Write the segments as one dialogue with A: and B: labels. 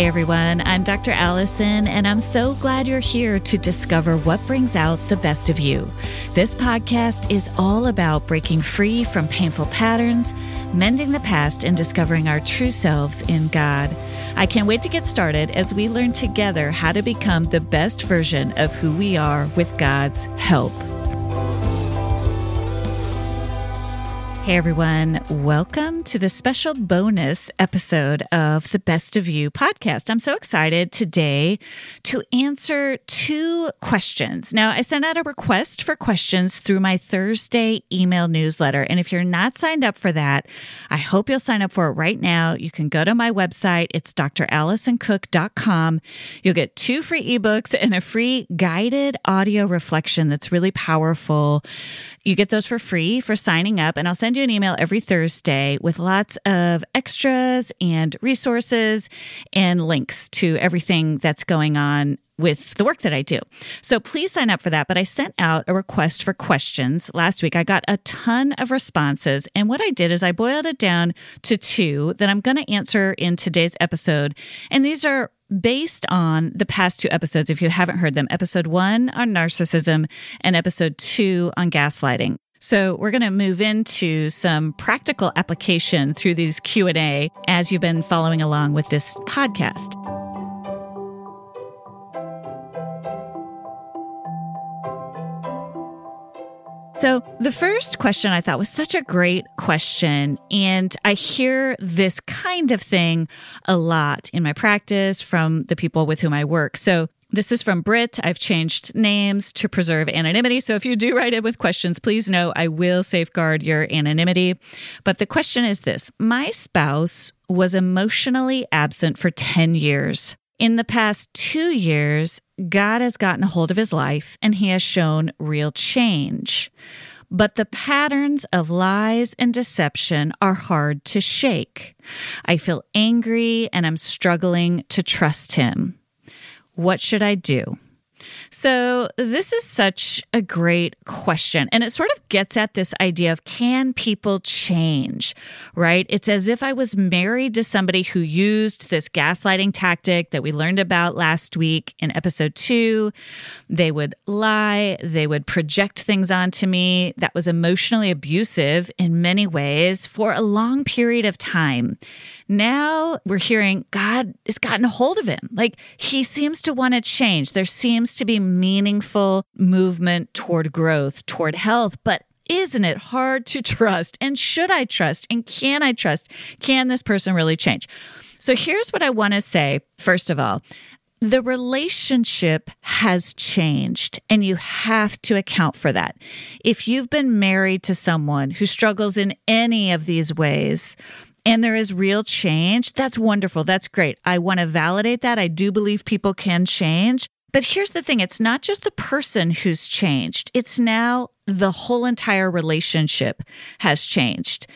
A: Hey everyone, I'm Dr. Alison, and I'm so glad you're here to discover what brings out the best of you. This podcast is all about breaking free from painful patterns, mending the past, and discovering our true selves in God. I can't wait to get started as we learn together how to become the best version of who we are with God's help. Hey everyone, welcome to the special bonus episode of the Best of You podcast. I'm so excited today to answer two questions. Now, I sent out a request for questions through my Thursday email newsletter. And if you're not signed up for that, I hope you'll sign up for it right now. You can go to my website, it's dralisoncook.com. You'll get two free ebooks and a free guided audio reflection that's really powerful. You get those for free for signing up, and I'll send you an email every Thursday with lots of extras and resources and links to everything that's going on with the work that I do. So please sign up for that. But I sent out a request for questions last week. I got a ton of responses. And what I did is I boiled it down to two that I'm going to answer in today's episode. And these are based on the past two episodes, if you haven't heard them episode one on narcissism and episode two on gaslighting. So we're going to move into some practical application through these Q&A as you've been following along with this podcast. So, the first question I thought was such a great question. And I hear this kind of thing a lot in my practice from the people with whom I work. So, this is from Britt. I've changed names to preserve anonymity. So, if you do write in with questions, please know I will safeguard your anonymity. But the question is this My spouse was emotionally absent for 10 years. In the past two years, God has gotten a hold of his life and he has shown real change. But the patterns of lies and deception are hard to shake. I feel angry and I'm struggling to trust him. What should I do? So, this is such a great question. And it sort of gets at this idea of can people change, right? It's as if I was married to somebody who used this gaslighting tactic that we learned about last week in episode two. They would lie, they would project things onto me that was emotionally abusive in many ways for a long period of time. Now we're hearing God has gotten a hold of him. Like he seems to want to change. There seems to be meaningful movement toward growth, toward health, but isn't it hard to trust? And should I trust? And can I trust? Can this person really change? So here's what I want to say. First of all, the relationship has changed and you have to account for that. If you've been married to someone who struggles in any of these ways, and there is real change, that's wonderful. That's great. I want to validate that. I do believe people can change. But here's the thing it's not just the person who's changed, it's now the whole entire relationship has changed.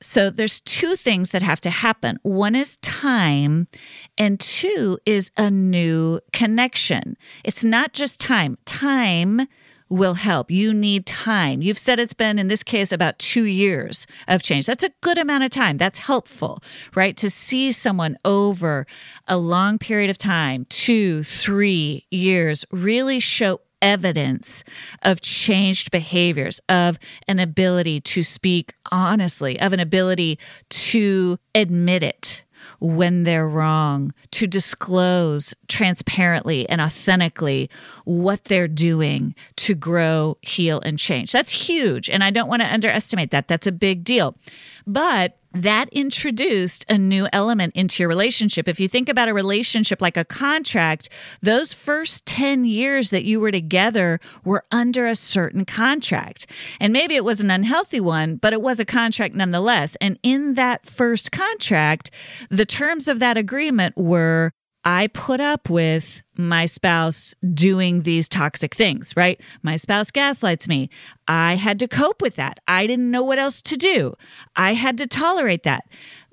A: So there's two things that have to happen. One is time, and two is a new connection. It's not just time. Time will help. You need time. You've said it's been, in this case, about two years of change. That's a good amount of time. That's helpful, right? To see someone over a long period of time, two, three years, really show evidence of changed behaviors, of an ability to speak honestly, of an ability to admit it when they're wrong, to disclose transparently and authentically what they're doing to grow, heal, and change. That's huge. And I don't want to underestimate that. That's a big deal. But that introduced a new element into your relationship. If you think about a relationship like a contract, those first 10 years that you were together were under a certain contract. And maybe it was an unhealthy one, but it was a contract nonetheless. And in that first contract, the terms of that agreement were I put up with my spouse doing these toxic things, right? My spouse gaslights me. I had to cope with that. I didn't know what else to do. I had to tolerate that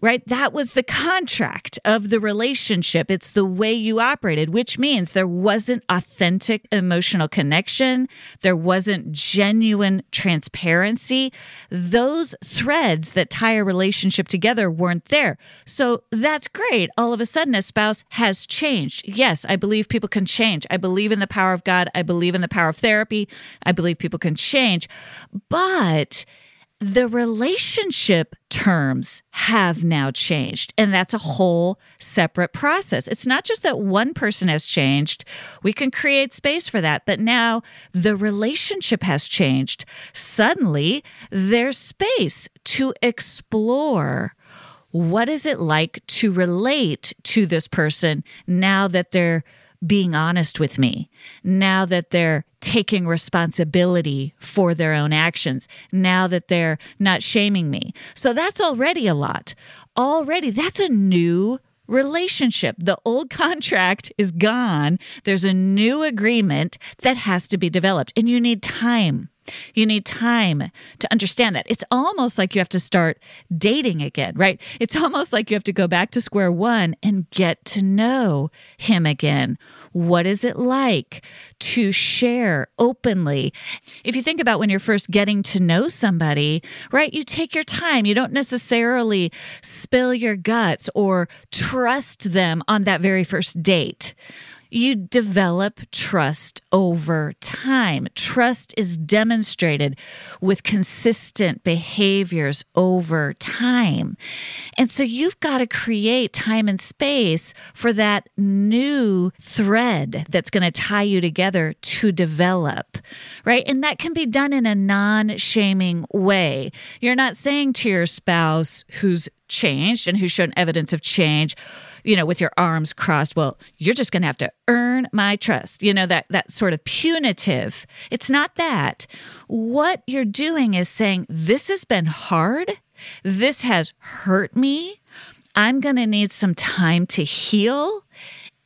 A: right? That was the contract of the relationship. It's the way you operated, which means there wasn't authentic emotional connection. There wasn't genuine transparency. Those threads that tie a relationship together weren't there. So that's great. All of a sudden, a spouse has changed. Yes, I believe people can change. I believe in the power of God. I believe in the power of therapy. I believe people can change. But the relationship terms have now changed. And that's a whole separate process. It's not just that one person has changed. We can create space for that. But now the relationship has changed. Suddenly, there's space to explore what is it like to relate to this person now that they're being honest with me, now that they're taking responsibility for their own actions, now that they're not shaming me. So that's already a lot. Already, that's a new relationship. The old contract is gone. There's a new agreement that has to be developed, and you need time you need time to understand that. It's almost like you have to start dating again, right? It's almost like you have to go back to square one and get to know him again. What is it like to share openly? If you think about when you're first getting to know somebody, right, you take your time. You don't necessarily spill your guts or trust them on that very first date you develop trust over time. Trust is demonstrated with consistent behaviors over time. And so you've got to create time and space for that new thread that's going to tie you together to develop, right? And that can be done in a non shaming way. You're not saying to your spouse who's changed and who's shown evidence of change, you know, with your arms crossed, well, you're just going to have to earn my trust. You know, that that sort of punitive. It's not that. What you're doing is saying this has been hard. This has hurt me. I'm going to need some time to heal.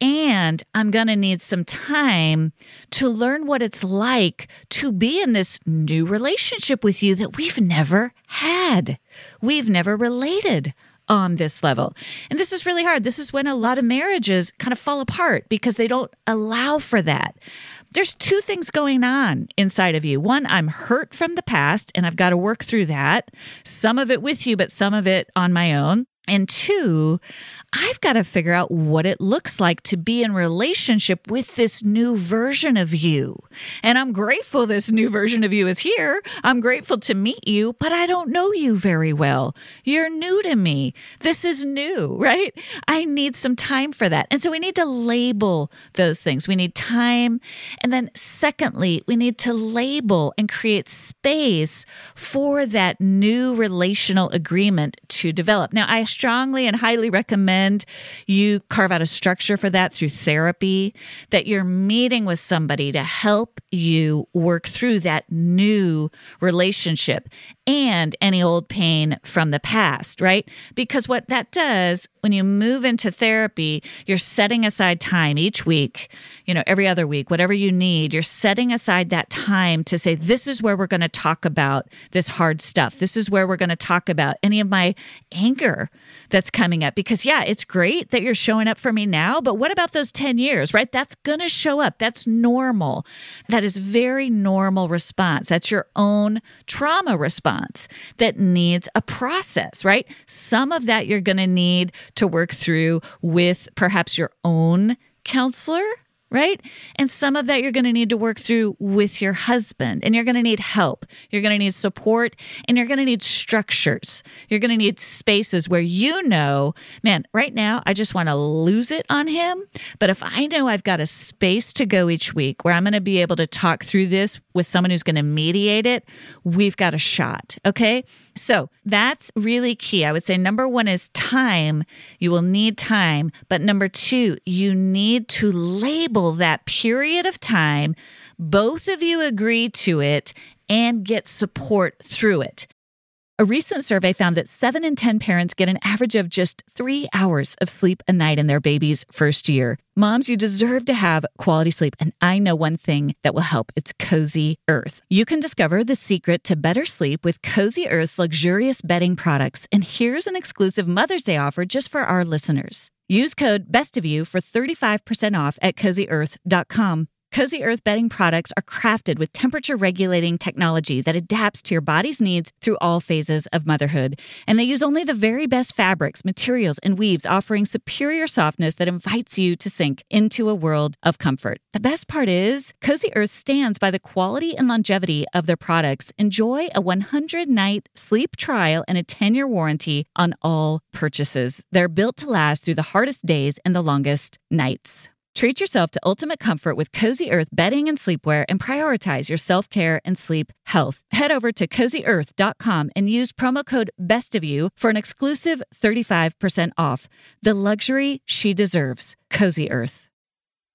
A: And I'm going to need some time to learn what it's like to be in this new relationship with you that we've never had. We've never related on this level. And this is really hard. This is when a lot of marriages kind of fall apart because they don't allow for that. There's two things going on inside of you. One, I'm hurt from the past and I've got to work through that. Some of it with you, but some of it on my own. And two, I've got to figure out what it looks like to be in relationship with this new version of you. And I'm grateful this new version of you is here. I'm grateful to meet you, but I don't know you very well. You're new to me. This is new, right? I need some time for that. And so we need to label those things. We need time. And then, secondly, we need to label and create space for that new relational agreement to develop. Now, I strongly and highly recommend you carve out a structure for that through therapy, that you're meeting with somebody to help you work through that new relationship and any old pain from the past, right? Because what that does when you move into therapy, you're setting aside time each week, you know, every other week, whatever you need, you're setting aside that time to say, this is where we're going to talk about this hard stuff. This is where we're going to talk about any of my anger that's coming up. Because, yeah, it's great that you're showing up for me now, but what about those 10 years, right? That's going to show up. That's normal. That is very normal response. That's your own trauma response that needs a process, right? Some of that you're going to need to work through with perhaps your own counselor right? And some of that you're going to need to work through with your husband, and you're going to need help. You're going to need support, and you're going to need structures. You're going to need spaces where you know, man, right now I just want to lose it on him. But if I know I've got a space to go each week where I'm going to be able to talk through this with someone who's going to mediate it, we've got a shot. Okay. So that's really key. I would say number one is time. You will need time. But number two, you need to label that period of time. Both of you agree to it and get support through it. A recent survey found that 7 in 10 parents get an average of just three hours of sleep a night in their baby's first year. Moms, you deserve to have quality sleep, and I know one thing that will help. It's Cozy Earth. You can discover the secret to better sleep with Cozy Earth's luxurious bedding products. And here's an exclusive Mother's Day offer just for our listeners. Use code BESTOFYOU for 35% off at cozyearth.com. Cozy Earth bedding products are crafted with temperature regulating technology that adapts to your body's needs through all phases of motherhood. And they use only the very best fabrics, materials, and weaves, offering superior softness that invites you to sink into a world of comfort. The best part is, Cozy Earth stands by the quality and longevity of their products. Enjoy a 100 night sleep trial and a 10 year warranty on all purchases. They're built to last through the hardest days and the longest nights. Treat yourself to ultimate comfort with Cozy Earth bedding and sleepwear and prioritize your self care and sleep health. Head over to cozyearth.com and use promo code BEST of You for an exclusive 35% off. The luxury she deserves. Cozy Earth.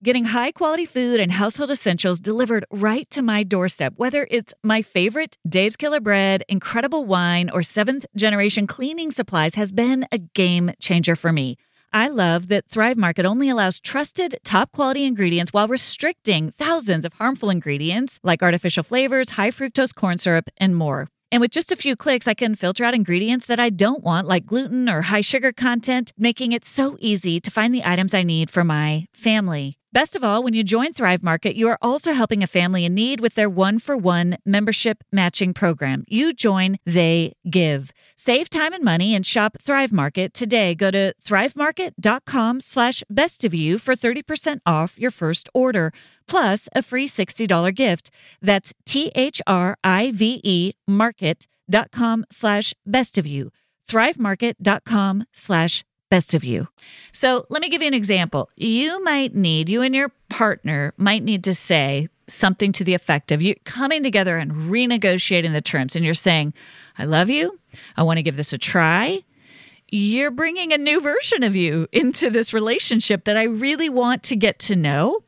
A: Getting high quality food and household essentials delivered right to my doorstep, whether it's my favorite Dave's Killer Bread, incredible wine, or seventh generation cleaning supplies, has been a game changer for me. I love that Thrive Market only allows trusted, top quality ingredients while restricting thousands of harmful ingredients like artificial flavors, high fructose corn syrup, and more. And with just a few clicks, I can filter out ingredients that I don't want, like gluten or high sugar content, making it so easy to find the items I need for my family. Best of all, when you join Thrive Market, you are also helping a family in need with their one for one membership matching program. You join, they give. Save time and money and shop Thrive Market today. Go to thrivemarket.com slash best of you for 30% off your first order, plus a free $60 gift. That's T H R I V E market.com slash best of you. Thrivemarket.com slash best of you. So let me give you an example. You might need, you and your partner might need to say something to the effect of you coming together and renegotiating the terms. And you're saying, I love you. I want to give this a try. You're bringing a new version of you into this relationship that I really want to get to know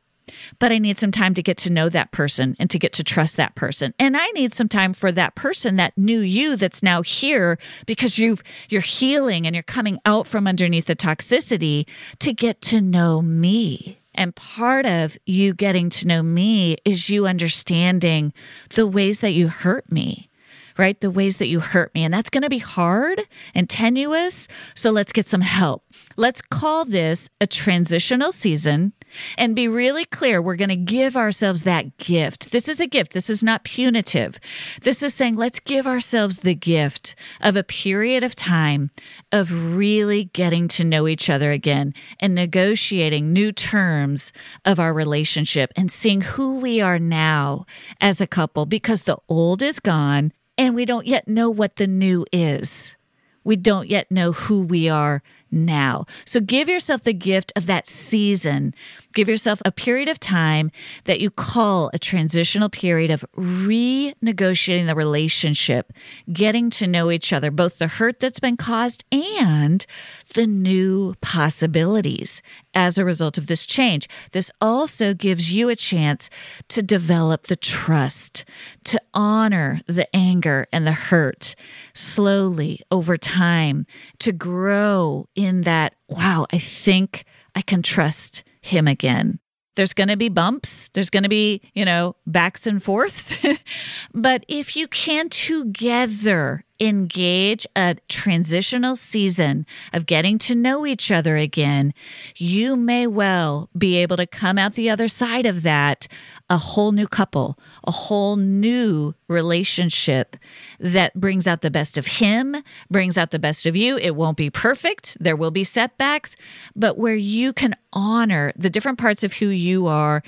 A: but I need some time to get to know that person and to get to trust that person. And I need some time for that person, that new you that's now here because you've you're healing and you're coming out from underneath the toxicity to get to know me. And part of you getting to know me is you understanding the ways that you hurt me right? The ways that you hurt me. And that's going to be hard and tenuous. So let's get some help. Let's call this a transitional season and be really clear. We're going to give ourselves that gift. This is a gift. This is not punitive. This is saying, let's give ourselves the gift of a period of time of really getting to know each other again and negotiating new terms of our relationship and seeing who we are now as a couple because the old is gone and we don't yet know what the new is. We don't yet know who we are now. So give yourself the gift of that season. Give yourself a period of time that you call a transitional period of renegotiating the relationship, getting to know each other, both the hurt that's been caused and the new possibilities as a result of this change. This also gives you a chance to develop the trust, to honor the anger and the hurt slowly over time, to grow in that, wow, I think I can trust him again. There's going to be bumps. There's going to be, you know, backs and forths. but if you can together engage a transitional season of getting to know each other again, you may well be able to come out the other side of that a whole new couple, a whole new relationship that brings out the best of him, brings out the best of you. It won't be perfect, there will be setbacks, but where you can honor the different parts of who you are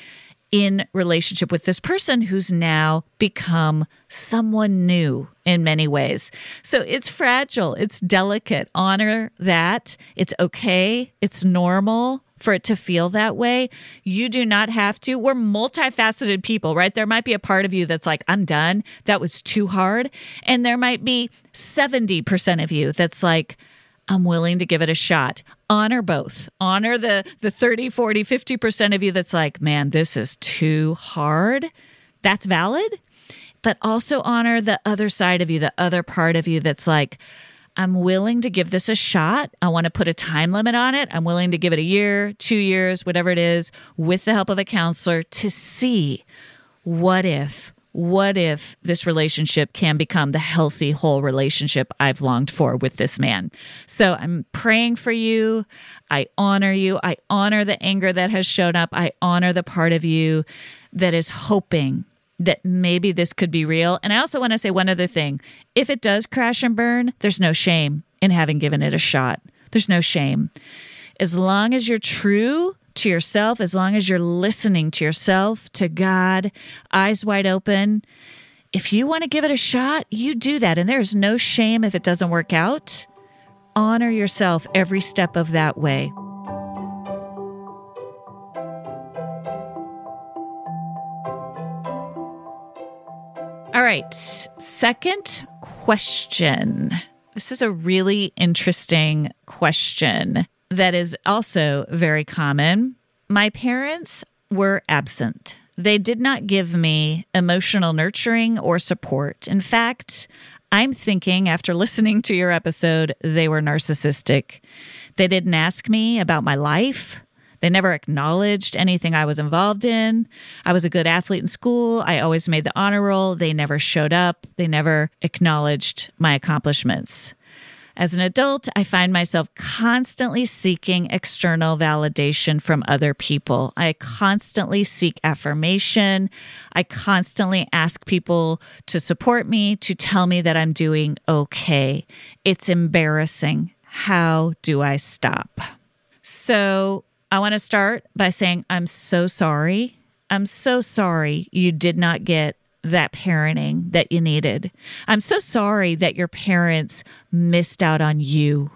A: in relationship with this person who's now become someone new in many ways. So it's fragile, it's delicate. Honor that. It's okay, it's normal for it to feel that way. You do not have to. We're multifaceted people, right? There might be a part of you that's like, I'm done. That was too hard. And there might be 70% of you that's like, I'm willing to give it a shot. Honor both. Honor the the 30, 40, 50% of you that's like, "Man, this is too hard." That's valid. But also honor the other side of you, the other part of you that's like, I'm willing to give this a shot. I want to put a time limit on it. I'm willing to give it a year, 2 years, whatever it is, with the help of a counselor to see what if what if this relationship can become the healthy, whole relationship I've longed for with this man? So I'm praying for you. I honor you. I honor the anger that has shown up. I honor the part of you that is hoping that maybe this could be real. And I also want to say one other thing. If it does crash and burn, there's no shame in having given it a shot. There's no shame. As long as you're true to yourself, as long as you're listening to yourself, to God, eyes wide open. If you want to give it a shot, you do that. And there's no shame if it doesn't work out. Honor yourself every step of that way. All right, second question. This is a really interesting question that is also very common. My parents were absent. They did not give me emotional nurturing or support. In fact, I'm thinking after listening to your episode, they were narcissistic. They didn't ask me about my life. They never acknowledged anything I was involved in. I was a good athlete in school. I always made the honor roll. They never showed up. They never acknowledged my accomplishments. As an adult, I find myself constantly seeking external validation from other people. I constantly seek affirmation. I constantly ask people to support me, to tell me that I'm doing okay. It's embarrassing. How do I stop? So, I want to start by saying I'm so sorry. I'm so sorry you did not get that parenting that you needed. I'm so sorry that your parents missed out on you.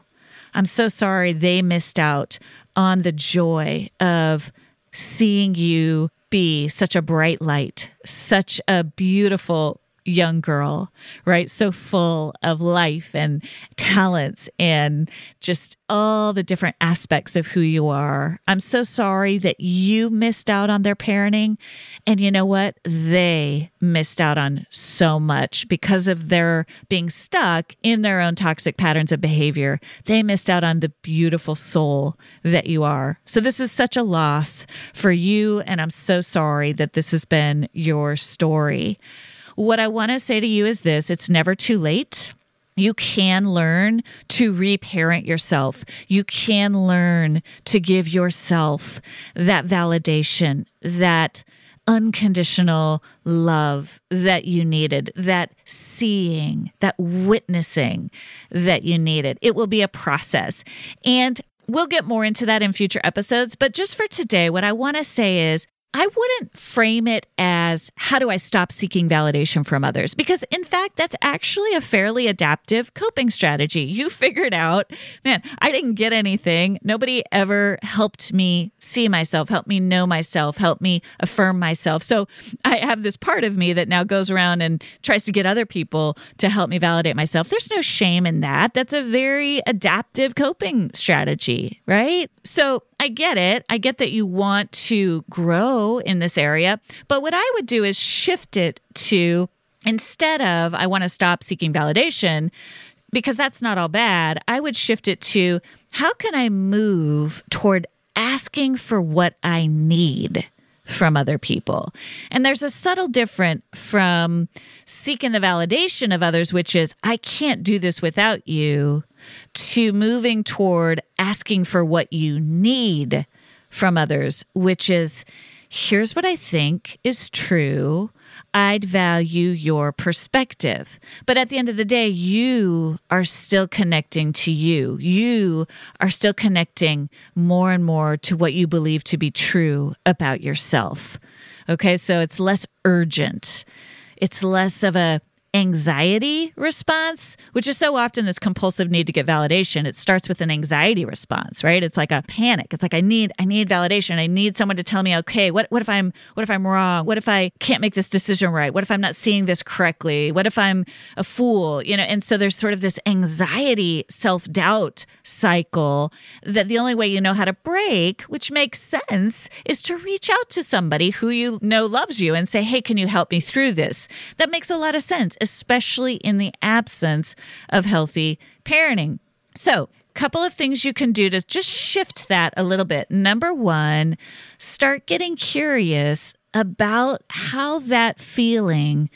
A: I'm so sorry they missed out on the joy of seeing you be such a bright light, such a beautiful young girl, right? So full of life and talents and just all the different aspects of who you are. I'm so sorry that you missed out on their parenting. And you know what? They missed out on so much because of their being stuck in their own toxic patterns of behavior. They missed out on the beautiful soul that you are. So, this is such a loss for you. And I'm so sorry that this has been your story. What I want to say to you is this it's never too late. You can learn to reparent yourself. You can learn to give yourself that validation, that unconditional love that you needed, that seeing, that witnessing that you needed. It will be a process. And we'll get more into that in future episodes. But just for today, what I want to say is I wouldn't frame it as how do I stop seeking validation from others? Because in fact, that's actually a fairly adaptive coping strategy. You figured out, man, I didn't get anything. Nobody ever helped me see myself, help me know myself, help me affirm myself. So I have this part of me that now goes around and tries to get other people to help me validate myself. There's no shame in that. That's a very adaptive coping strategy, right? So I get it. I get that you want to grow in this area. But what I would do is shift it to instead of I want to stop seeking validation, because that's not all bad, I would shift it to how can I move toward asking for what I need from other people. And there's a subtle difference from seeking the validation of others, which is, I can't do this without you, to moving toward asking for what you need from others, which is, here's what I think is true. I'd value your perspective. But at the end of the day, you are still connecting to you. You are still connecting more and more to what you believe to be true about yourself. Okay, so it's less urgent. It's less of a anxiety response, which is so often this compulsive need to get validation. It starts with an anxiety response, right? It's like a panic. It's like I need I need validation. I need someone to tell me, okay, what what if I'm what if I'm wrong? What if I can't make this decision right? What if I'm not seeing this correctly? What if I'm a fool? You know, and so there's sort of this anxiety, self-doubt cycle that the only way you know how to break, which makes sense, is to reach out to somebody who you know loves you and say, "Hey, can you help me through this?" That makes a lot of sense especially in the absence of healthy parenting. So, a couple of things you can do to just shift that a little bit. Number 1, start getting curious about how that feeling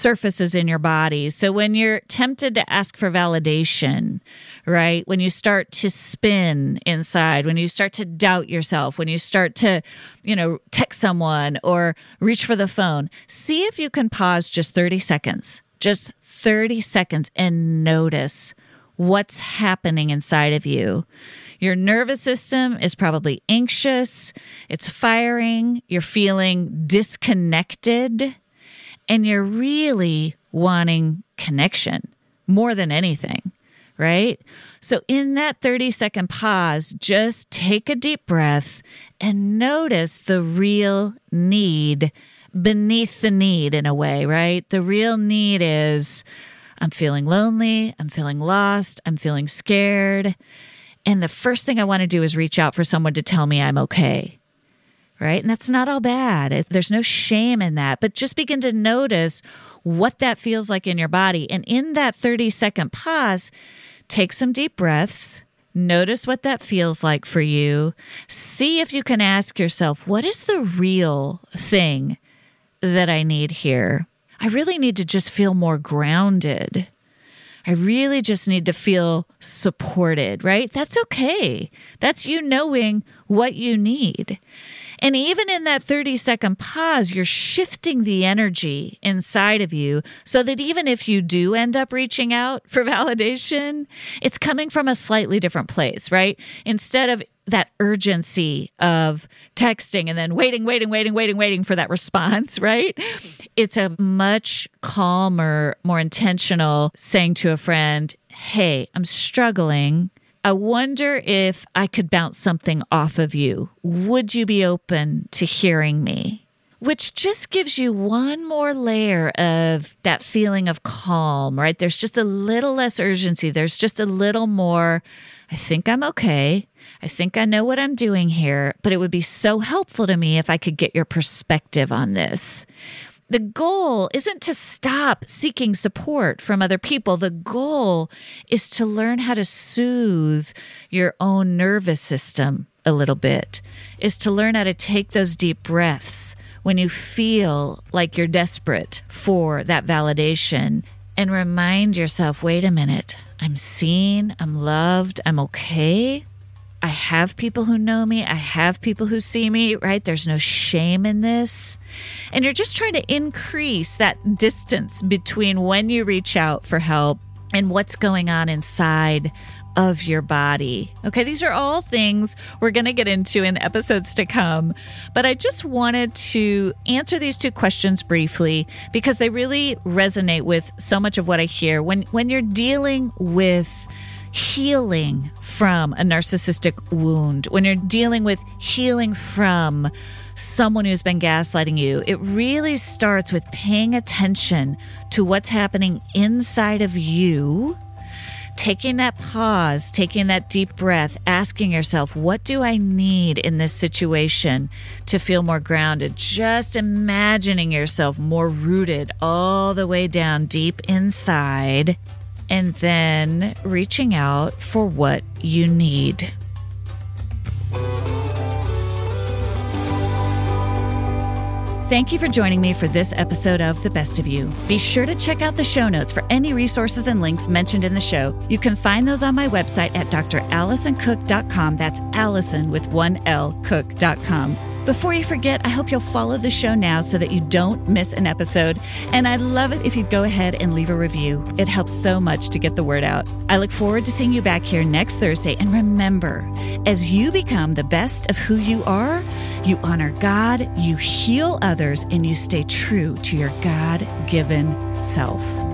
A: surfaces in your body. So when you're tempted to ask for validation, right? When you start to spin inside, when you start to doubt yourself, when you start to, you know, text someone or reach for the phone, see if you can pause just 30 seconds, just 30 seconds and notice what's happening inside of you. Your nervous system is probably anxious, it's firing, you're feeling disconnected and you're really wanting connection more than anything, right? So, in that 30 second pause, just take a deep breath and notice the real need beneath the need in a way, right? The real need is I'm feeling lonely, I'm feeling lost, I'm feeling scared. And the first thing I want to do is reach out for someone to tell me I'm okay right? And that's not all bad. There's no shame in that, but just begin to notice what that feels like in your body. And in that 30 second pause, take some deep breaths. Notice what that feels like for you. See if you can ask yourself, what is the real thing that I need here? I really need to just feel more grounded. I really just need to feel supported, right? That's okay. That's you knowing what you need. And even in that 30 second pause, you're shifting the energy inside of you so that even if you do end up reaching out for validation, it's coming from a slightly different place, right? Instead of that urgency of texting and then waiting, waiting, waiting, waiting, waiting for that response, right? It's a much calmer, more intentional saying to a friend, Hey, I'm struggling. I wonder if I could bounce something off of you. Would you be open to hearing me? Which just gives you one more layer of that feeling of calm, right? There's just a little less urgency. There's just a little more, I think I'm okay. I think I know what I'm doing here, but it would be so helpful to me if I could get your perspective on this the goal isn't to stop seeking support from other people. The goal is to learn how to soothe your own nervous system a little bit, is to learn how to take those deep breaths when you feel like you're desperate for that validation and remind yourself wait a minute, I'm seen, I'm loved, I'm okay. I have people who know me. I have people who see me, right? There's no shame in this. And you're just trying to increase that distance between when you reach out for help and what's going on inside of your body. Okay, these are all things we're going to get into in episodes to come. But I just wanted to answer these two questions briefly because they really resonate with so much of what I hear when when you're dealing with healing from a narcissistic wound, when you're dealing with healing from someone who's been gaslighting you, it really starts with paying attention to what's happening inside of you. Taking that pause, taking that deep breath, asking yourself, what do I need in this situation to feel more grounded? Just imagining yourself more rooted all the way down deep inside and then reaching out for what you need. Thank you for joining me for this episode of The Best of You. Be sure to check out the show notes for any resources and links mentioned in the show. You can find those on my website at dralisoncook.com. That's Alison with one L, cook.com. Before you forget, I hope you'll follow the show now so that you don't miss an episode. And I'd love it if you'd go ahead and leave a review. It helps so much to get the word out. I look forward to seeing you back here next Thursday. And remember, as you become the best of who you are, you honor God, you heal others, and you stay true to your God given self.